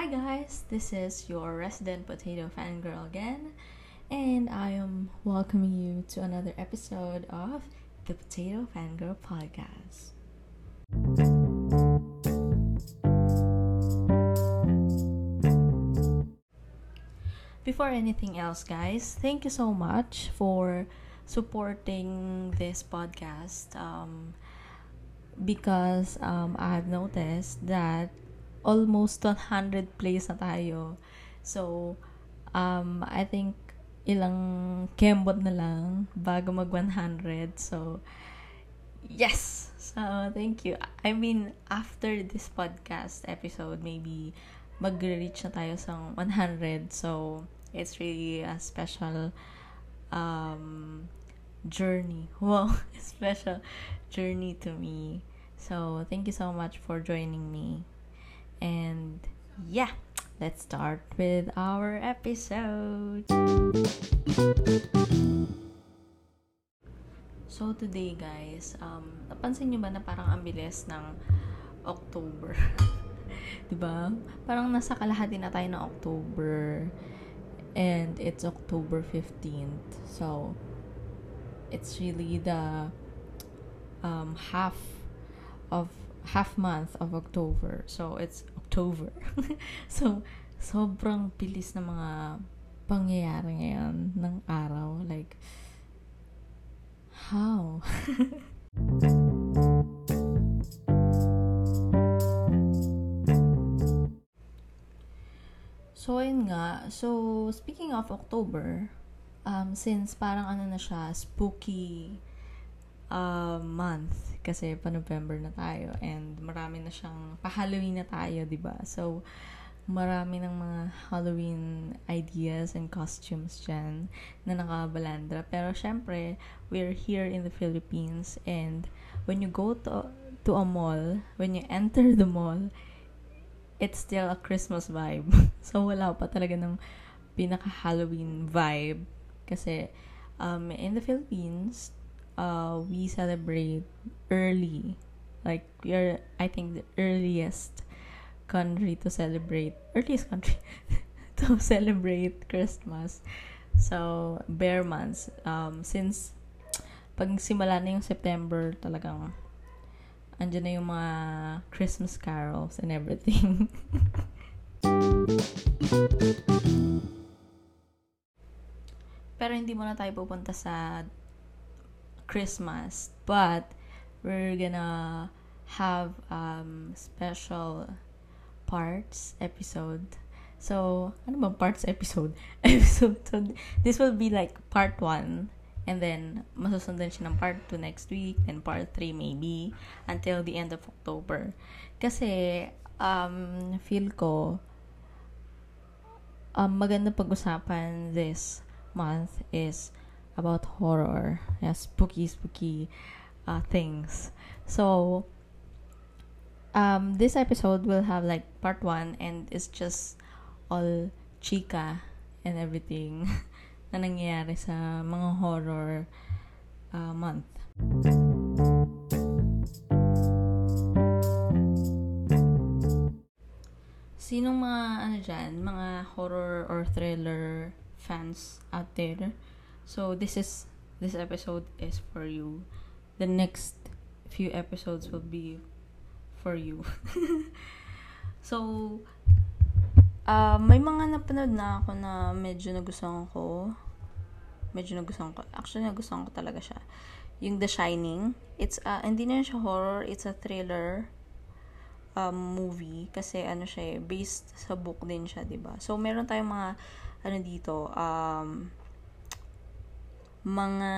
Hi guys, this is your resident potato fangirl again, and I am welcoming you to another episode of the Potato Fangirl Podcast. Before anything else, guys, thank you so much for supporting this podcast. Um, because um, I've noticed that almost 100 plays na tayo. So, um, I think ilang kembot na lang bago mag 100. So, yes! So, thank you. I mean, after this podcast episode, maybe mag-reach na tayo sa 100. So, it's really a special um, journey. Wow, special journey to me. So, thank you so much for joining me. And yeah, let's start with our episode. So, today guys, um, napansin nyo ba na parang ang bilis ng October? 'Di ba? Parang nasa kalahati na tayo ng October. And it's October 15th. So, it's really the um, half of half month of October. So, it's October. so, sobrang bilis na mga pangyayari ngayon ng araw. Like, how? so, ayun nga. So, speaking of October, um, since parang ano na siya, spooky uh, month kasi pa November na tayo and marami na siyang pa Halloween na tayo, 'di ba? So marami ng mga Halloween ideas and costumes dyan na nakabalandra. Pero syempre, we're here in the Philippines and when you go to to a mall, when you enter the mall, it's still a Christmas vibe. so wala pa talaga ng pinaka-Halloween vibe kasi um, in the Philippines, uh, we celebrate early. Like, we are, I think, the earliest country to celebrate, earliest country to celebrate Christmas. So, bare months. Um, since, pag simula na yung September, talagang, andyan na yung mga Christmas carols and everything. Pero hindi muna tayo pupunta sa Christmas, but we're gonna have um special parts episode. So, ano bang parts episode? episode. So, this will be like part 1. And then, masusundan siya ng part 2 next week. And part 3 maybe. Until the end of October. Kasi, um, feel ko, um, maganda pag-usapan this month is about horror, yeah, spooky, spooky uh, things. So, um, this episode will have like part one, and it's just all chica and everything na nangyayari sa mga horror uh, month. Sinong mga ano dyan, mga horror or thriller fans out there? So this is this episode is for you. The next few episodes will be for you. so uh, may mga napanood na ako na medyo nagustuhan ko. Medyo nagustuhan ko. Actually, nagustuhan ko talaga siya. Yung The Shining. It's, uh, hindi na siya horror. It's a thriller um, movie. Kasi, ano siya eh, based sa book din siya, ba diba? So, meron tayong mga, ano dito, um, mga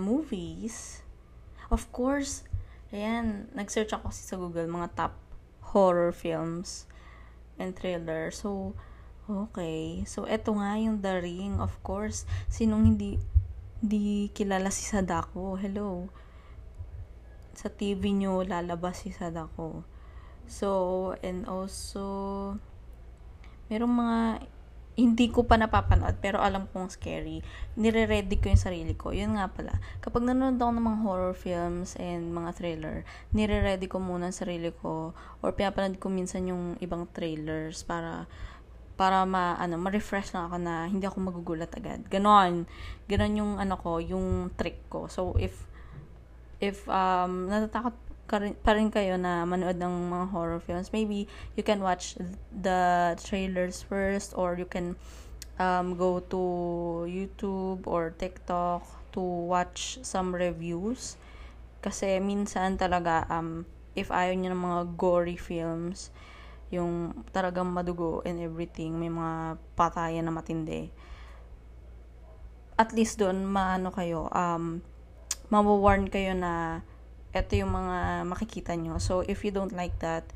movies, of course, ayan, nag-search ako sa Google, mga top horror films and thriller. So, okay. So, eto nga yung The Ring, of course. Sinong hindi, hindi kilala si Sadako? Hello. Sa TV nyo, lalabas si Sadako. So, and also, merong mga hindi ko pa napapanood, pero alam kong scary. Nire-ready ko yung sarili ko. Yun nga pala. Kapag nanonood ako ng mga horror films and mga thriller, nire-ready ko muna ang sarili ko or pinapanood ko minsan yung ibang trailers para para ma ano ma-refresh na ako na hindi ako magugulat agad. Ganon. Ganon yung ano ko, yung trick ko. So if if um natatakot pa rin kayo na manood ng mga horror films, maybe you can watch the trailers first or you can um, go to YouTube or TikTok to watch some reviews. Kasi minsan talaga, um, if ayaw nyo ng mga gory films, yung talagang madugo and everything, may mga patayan na matindi. At least doon, maano kayo, um, mawawarn kayo na ito yung mga makikita nyo. So, if you don't like that,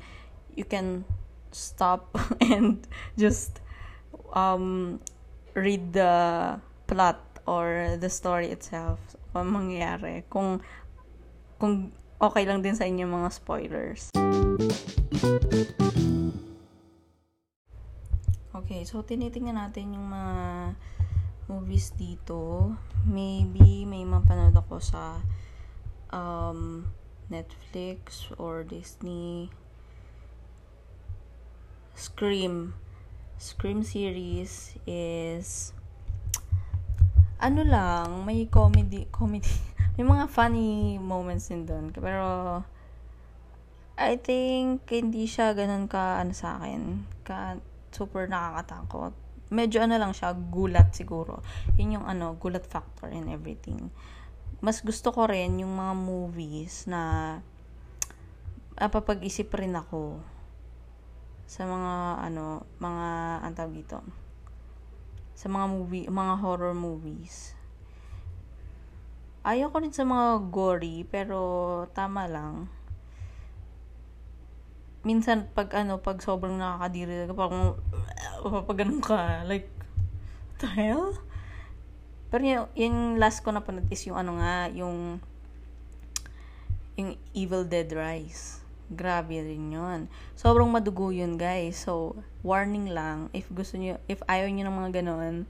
you can stop and just um, read the plot or the story itself. Kung mangyayari. Kung, kung okay lang din sa inyo mga spoilers. Okay, so tinitingnan natin yung mga movies dito. Maybe may mapanood ako sa um, Netflix or Disney. Scream. Scream series is ano lang, may comedy, comedy, may mga funny moments din doon. Pero, I think, hindi siya ganun ka, ano sa akin, ka, super nakakatakot. Medyo ano lang siya, gulat siguro. Yun yung ano, gulat factor and everything mas gusto ko rin yung mga movies na napapag-isip rin ako sa mga ano, mga ang dito. Sa mga movie, mga horror movies. Ayaw ko rin sa mga gory, pero tama lang. Minsan, pag ano, pag sobrang nakakadiri, parang, pag ganun ka, like, the hell? Pero yung, yung last ko na napanood is yung ano nga, yung yung Evil Dead Rise. Grabe rin yun. Sobrang madugo yun, guys. So, warning lang, if gusto niyo if ayaw niyo ng mga ganon,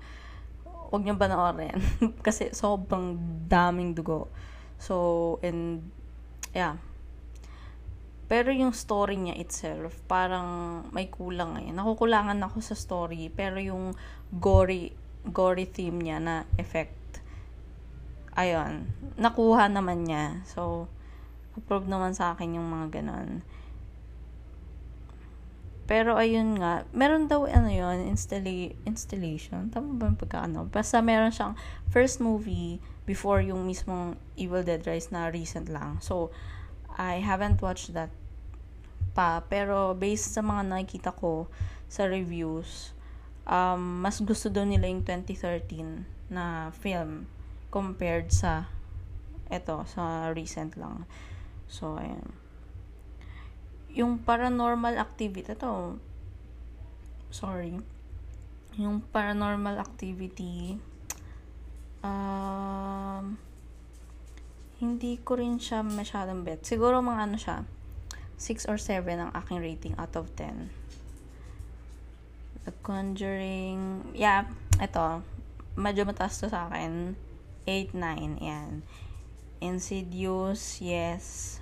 huwag niyo panoorin. Kasi sobrang daming dugo. So, and, yeah. Pero yung story niya itself, parang may kulang ngayon. Nakukulangan ako sa story, pero yung gory gory theme niya na effect. Ayun. Nakuha naman niya. So, approve naman sa akin yung mga ganon. Pero ayun nga, meron daw ano yun, installa- installation. Tama ba yung pagkaano? Basta meron siyang first movie before yung mismong Evil Dead Rise na recent lang. So, I haven't watched that pa. Pero based sa mga nakikita ko sa reviews, um, mas gusto daw nila yung 2013 na film compared sa eto, sa recent lang. So, ayan. Yung paranormal activity, to sorry, yung paranormal activity, um, hindi ko rin siya masyadong bet. Siguro mga ano siya, 6 or 7 ang aking rating out of 10. The Conjuring, yeah, ito, medyo mataas to sa akin. 8-9, yan. Insidious, yes.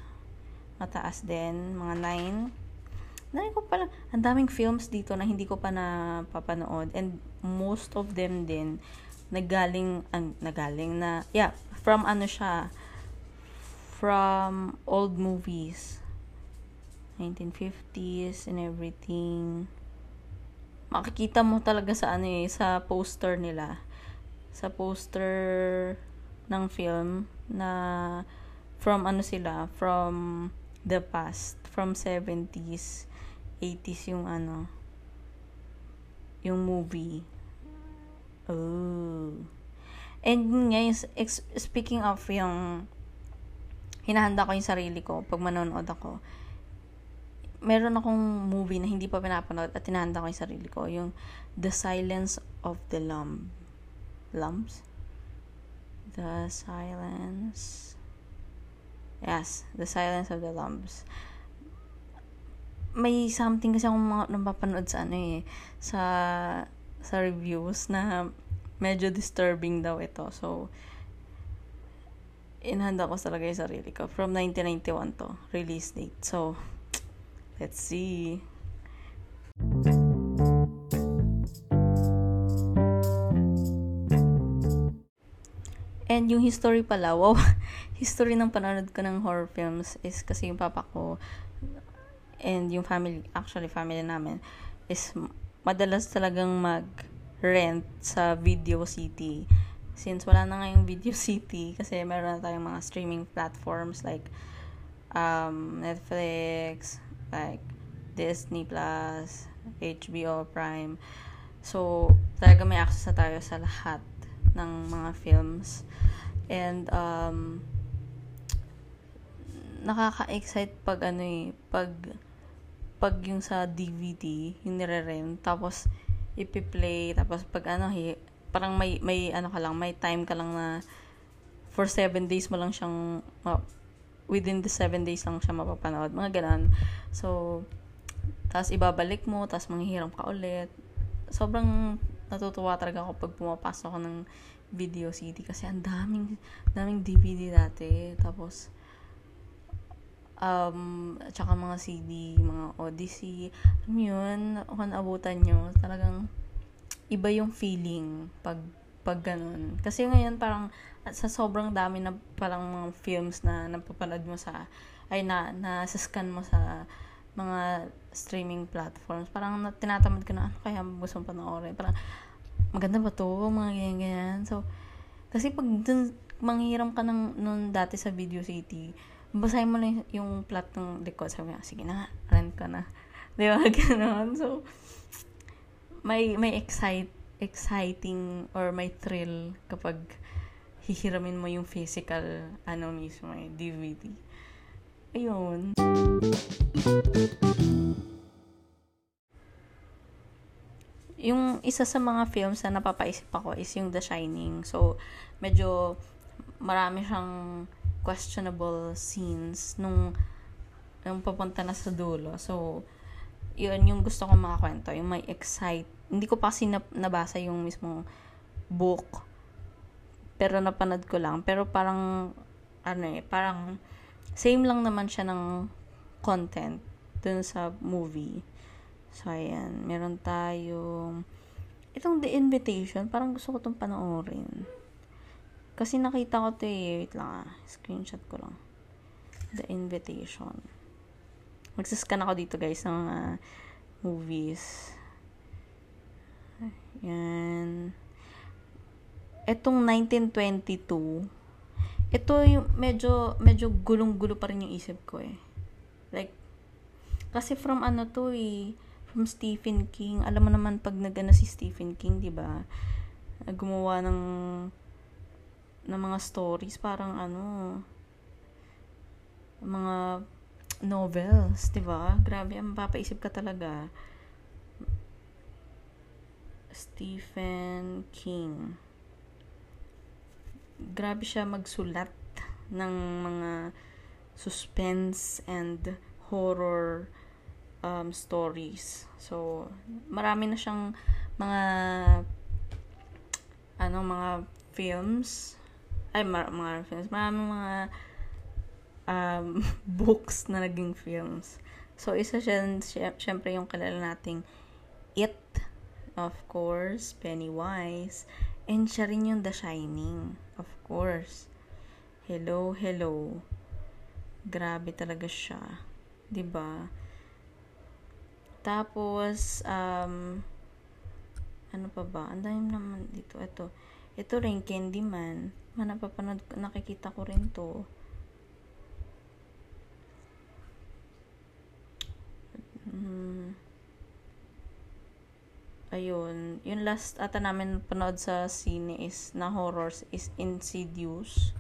Mataas din, mga 9. Nari ko pala, ang daming films dito na hindi ko pa napapanood. And most of them din, nagaling, ang, nagaling na, yeah, from ano siya, from old movies. 1950s and everything makikita mo talaga sa ano eh, sa poster nila. Sa poster ng film na from ano sila, from the past, from 70s, 80s yung ano, yung movie. Oh. And ngayon, speaking of yung hinahanda ko yung sarili ko pag manonood ako, meron akong movie na hindi pa pinapanood at tinahanda ko yung sarili ko. Yung The Silence of the Lamb. Lambs? The Silence... Yes, The Silence of the Lambs. May something kasi akong mga napapanood sa ano eh, sa sa reviews na medyo disturbing daw ito. So, inhanda ko talaga yung sarili ko. From 1991 to, release date. So, let's see. And yung history pala, wow, history ng panonood ko ng horror films is kasi yung papa ko and yung family, actually family namin, is madalas talagang mag-rent sa Video City since wala na ngayong Video City, kasi meron na tayong mga streaming platforms like um, Netflix, like Disney Plus, HBO Prime. So, talaga may access na tayo sa lahat ng mga films. And, um, nakaka-excite pag ano eh, pag, pag yung sa DVD, yung nire-rent, tapos, ipi-play, tapos pag ano, parang may, may ano ka lang, may time ka lang na for 7 days mo lang siyang, uh, within the 7 days lang siya mapapanood. Mga ganun. So, tapos ibabalik mo, tapos manghihiram ka ulit. Sobrang natutuwa talaga ako pag pumapasok ako ng video CD kasi ang daming, daming DVD dati. Tapos, um, tsaka mga CD, mga Odyssey. Alam yun, kung abutan nyo, talagang iba yung feeling pag pag ganun. Kasi ngayon parang sa sobrang dami na parang mga films na napapanood mo sa ay na na scan mo sa mga streaming platforms. Parang na, tinatamad ka na ano kaya gusto mong panoorin. Parang maganda ba to? Mga ganyan, ganyan. So, kasi pag dun, manghiram ka ng nun dati sa Video City, basahin mo na yung plot ng likod. Sabi nga, sige na, rent ka na. Di ba? Ganon. So, may may excite exciting or may thrill kapag hihiramin mo yung physical ano mismo eh, DVD. Ayun. Yung isa sa mga films na napapaisip ako is yung The Shining. So, medyo marami siyang questionable scenes nung nung papunta na sa dulo. So, yun yung gusto kong makakwento. Yung may excite hindi ko pa kasi nabasa yung mismong book. Pero napanood ko lang. Pero parang, ano eh, parang, same lang naman siya ng content dun sa movie. So, ayan. Meron tayong, itong The Invitation, parang gusto ko itong panoorin. Kasi nakita ko to eh. Wait lang ah. Screenshot ko lang. The Invitation. Magsascan ako dito guys ng uh, movies. Yan. Etong 1922, ito yung medyo, medyo gulong-gulo pa rin yung isip ko eh. Like, kasi from ano to eh, from Stephen King. Alam mo naman pag nagana si Stephen King, di ba? Gumawa ng ng mga stories parang ano mga novels, 'di ba? Grabe, ang papaisip ka talaga. Stephen King. Grabe siya magsulat ng mga suspense and horror um, stories. So, marami na siyang mga ano, mga films ay, mar- mga films, marami mga um, books na naging films. So, isa siya, syempre yung kilala nating It Of course, Pennywise. And siya rin yung The Shining. Of course. Hello, hello. Grabe talaga siya. ba diba? Tapos, um, ano pa ba? Ang dami naman dito. Ito. Ito rin, Candyman. Manapapanood, nakikita ko rin to. Ayun, yung last ata namin panood sa sine is na horrors is Insidious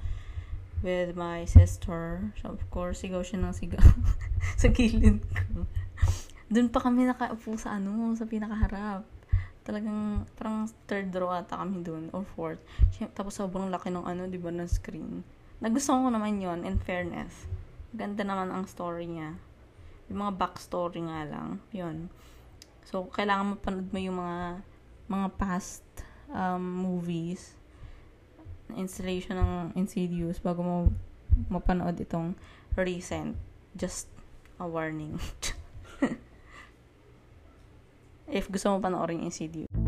with my sister. So, of course, sigaw siya ng sigaw sa gilid ko. Doon pa kami nakaupo sa ano, sa pinakaharap. Talagang, parang third row ata kami doon, or fourth. Tapos sobrang laki ng ano, di ba, ng screen. Nagustuhan ko naman yon in fairness. Ganda naman ang story niya. Yung mga backstory nga lang, yon So, kailangan mapanood mo yung mga mga past um, movies, installation ng Insidious bago mo mapanood itong recent. Just a warning. If gusto mo panoorin Insidious.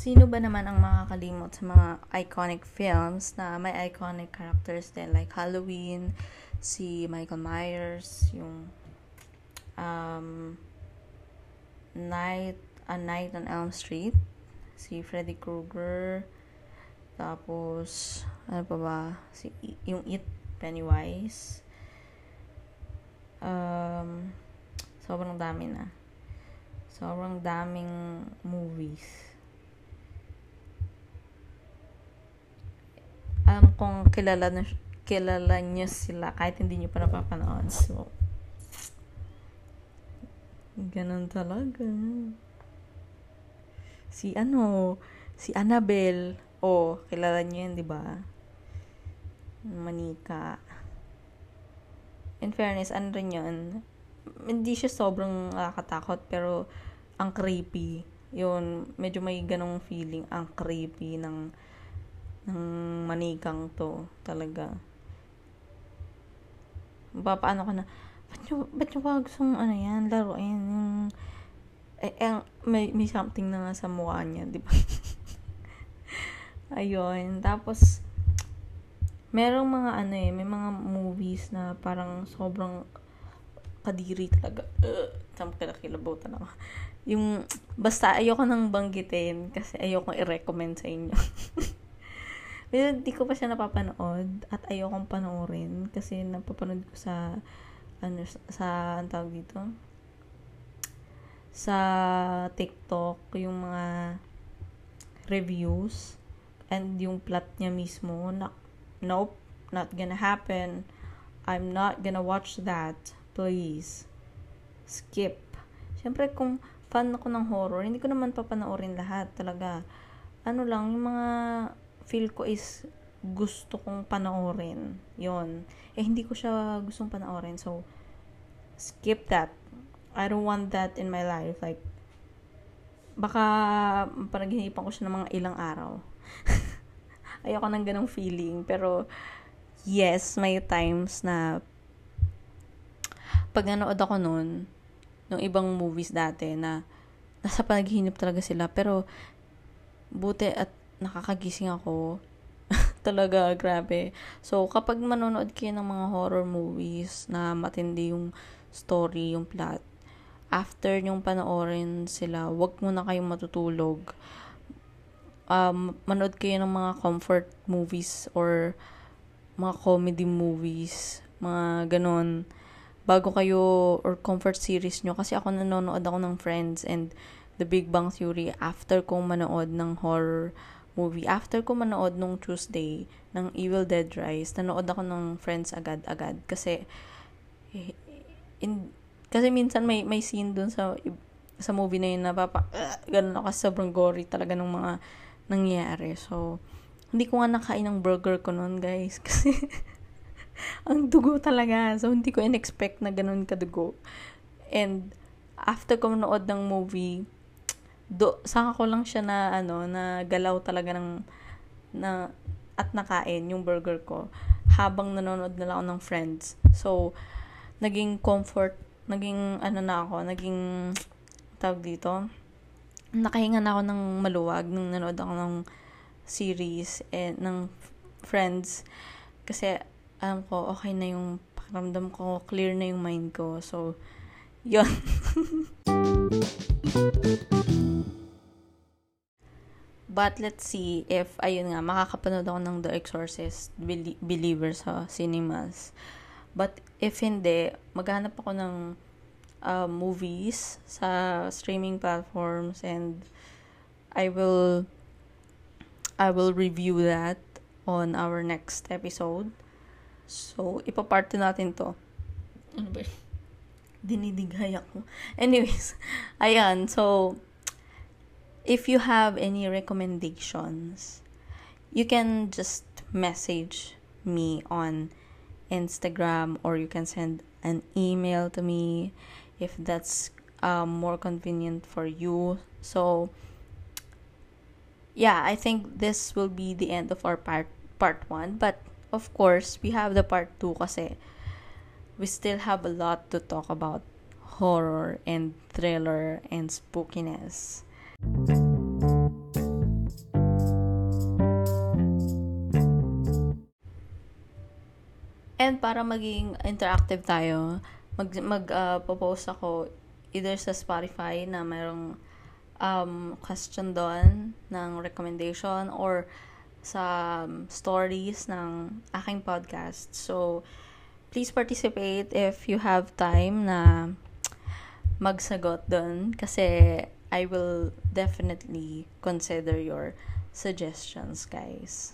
Sino ba naman ang makakalimot sa mga iconic films na may iconic characters din like Halloween, si Michael Myers, yung um, Night, A Night on Elm Street, si Freddy Krueger, tapos, ano pa ba, si, yung It, Pennywise, um, sobrang dami na. Sobrang daming movies. Alam kong kilala na kilala niyo sila kahit hindi niyo pa napapanood. So, ganun talaga. Si ano, si Annabelle. Oh, kilala niyo yun, di ba? Manika. In fairness, ano rin yun? Hindi siya sobrang nakakatakot, pero ang creepy. Yun, medyo may ganong feeling, ang creepy ng ng manikang to talaga papaano ka na ba't nyo, ba't nyo ba gustong ano yan, laruin yung eh, eh, may, may something na nga sa mukha niya, di ba? Ayun. Tapos, merong mga ano eh, may mga movies na parang sobrang kadiri talaga. Uh, Sam kilakilabutan ako. Yung, basta ayoko nang banggitin kasi ayoko i-recommend sa inyo. Pero hindi ko pa siya napapanood at ayokong panoorin kasi napapanood ko sa ano sa ang tawag dito? Sa TikTok yung mga reviews and yung plot niya mismo na nope not gonna happen. I'm not gonna watch that. Please skip. Syempre kung fan ako ng horror hindi ko naman papanoorin lahat talaga. Ano lang yung mga feel ko is gusto kong panoorin. yon Eh, hindi ko siya gustong panoorin. So, skip that. I don't want that in my life. Like, baka panaghinipan ko siya ng mga ilang araw. Ayoko ng ganong feeling. Pero, yes, may times na pag nanood ako noon, ng ibang movies dati na nasa panaginip talaga sila. Pero, buti at nakakagising ako. Talaga, grabe. So, kapag manonood kayo ng mga horror movies na matindi yung story, yung plot, after nyong panoorin sila, wag muna kayong matutulog. Um, manood kayo ng mga comfort movies or mga comedy movies, mga ganon, bago kayo, or comfort series nyo. Kasi ako nanonood ako ng Friends and The Big Bang Theory after kong manood ng horror movie. After ko manood nung Tuesday ng Evil Dead Rise, nanood ako ng Friends agad-agad kasi in, kasi minsan may may scene dun sa sa movie na yun na papa uh, ganun ako sobrang gory talaga ng mga nangyayari. So, hindi ko nga nakain ng burger ko noon, guys. Kasi, ang dugo talaga. So, hindi ko in-expect na ganun kadugo. And, after ko manood ng movie, do, saka ko lang siya na, ano, na galaw talaga ng, na, at nakain yung burger ko habang nanonood na lang ako ng friends. So, naging comfort, naging, ano na ako, naging, tawag dito, nakahinga na ako ng maluwag nung nanood ako ng series and ng friends. Kasi alam ko okay na yung pakiramdam ko clear na yung mind ko. So yon But let's see if, ayun nga, makakapanood ako ng The Exorcist Believer sa cinemas. But if hindi, maghanap ako ng uh, movies sa streaming platforms and I will I will review that on our next episode. So, ipaparte natin to. Ano ba Dinidighay ako. Anyways, ayan. So, if you have any recommendations, you can just message me on Instagram or you can send an email to me if that's um, more convenient for you. So, yeah, I think this will be the end of our part part 1, but of course, we have the part 2 kasi we still have a lot to talk about horror and thriller and spookiness. And para maging interactive tayo, mag, mag uh, post ako either sa Spotify na mayroong um, question doon ng recommendation or sa um, stories ng aking podcast. So, please participate if you have time na magsagot doon kasi I will definitely consider your suggestions, guys.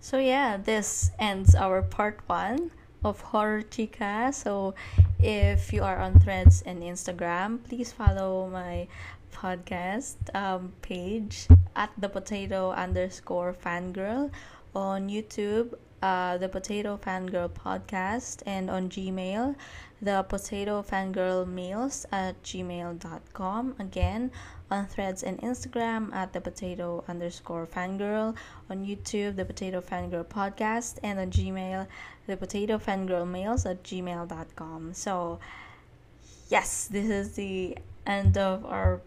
So yeah, this ends our part 1 of Horror Chica. So if you are on Threads and Instagram, please follow my podcast um, page at the potato underscore fangirl on YouTube, uh, the Potato Fangirl Podcast, and on Gmail, the Potato Fangirl Mails at gmail.com. Again, on threads and Instagram at the potato underscore fangirl, on YouTube, the potato fangirl podcast, and on Gmail, the potato fangirl mails at gmail.com. So, yes, this is the end of our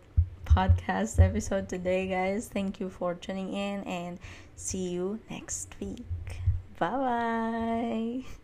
podcast episode today, guys. Thank you for tuning in and see you next week. Bye bye.